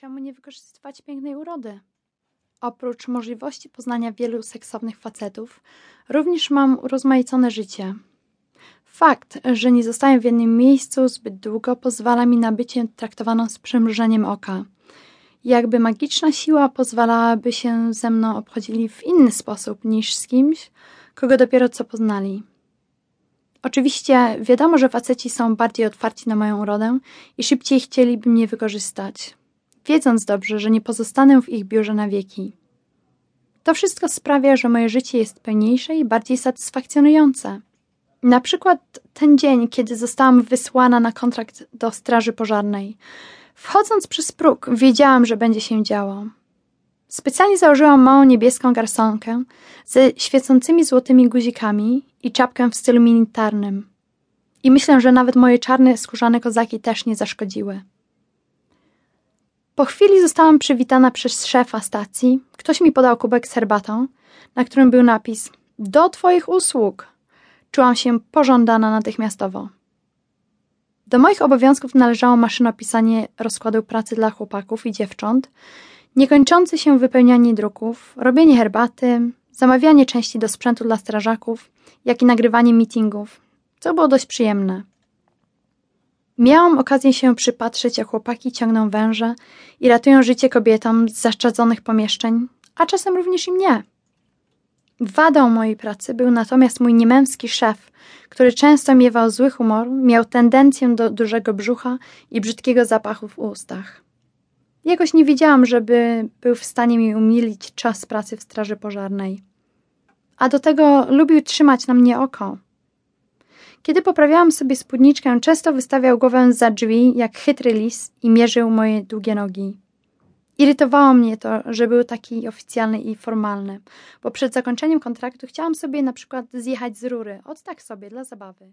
czemu nie wykorzystywać pięknej urody? Oprócz możliwości poznania wielu seksownych facetów, również mam urozmaicone życie. Fakt, że nie zostaję w jednym miejscu zbyt długo, pozwala mi na bycie traktowaną z przymrużeniem oka. Jakby magiczna siła pozwalałaby się ze mną obchodzili w inny sposób niż z kimś, kogo dopiero co poznali. Oczywiście wiadomo, że faceci są bardziej otwarci na moją urodę i szybciej chcieliby mnie wykorzystać, wiedząc dobrze, że nie pozostanę w ich biurze na wieki. To wszystko sprawia, że moje życie jest pełniejsze i bardziej satysfakcjonujące. Na przykład ten dzień, kiedy zostałam wysłana na kontrakt do Straży Pożarnej. Wchodząc przez próg, wiedziałam, że będzie się działo. Specjalnie założyłam małą niebieską garsonkę ze świecącymi złotymi guzikami i czapkę w stylu militarnym. I myślę, że nawet moje czarne skórzane kozaki też nie zaszkodziły. Po chwili zostałam przywitana przez szefa stacji. Ktoś mi podał kubek z herbatą, na którym był napis Do Twoich usług. Czułam się pożądana natychmiastowo. Do moich obowiązków należało maszynopisanie rozkładu pracy dla chłopaków i dziewcząt, niekończące się wypełnianie druków, robienie herbaty, zamawianie części do sprzętu dla strażaków, jak i nagrywanie meetingów, co było dość przyjemne. Miałam okazję się przypatrzeć, jak chłopaki ciągną węże i ratują życie kobietom z zaszczadzonych pomieszczeń, a czasem również i mnie. Wadą mojej pracy był natomiast mój niemęski szef, który często miewał zły humor, miał tendencję do dużego brzucha i brzydkiego zapachu w ustach. Jakoś nie wiedziałam, żeby był w stanie mi umilić czas pracy w straży pożarnej. A do tego lubił trzymać na mnie oko. Kiedy poprawiałam sobie spódniczkę, często wystawiał głowę za drzwi jak chytry lis i mierzył moje długie nogi. Irytowało mnie to, że był taki oficjalny i formalny, bo przed zakończeniem kontraktu chciałam sobie na przykład zjechać z rury, od tak sobie, dla zabawy.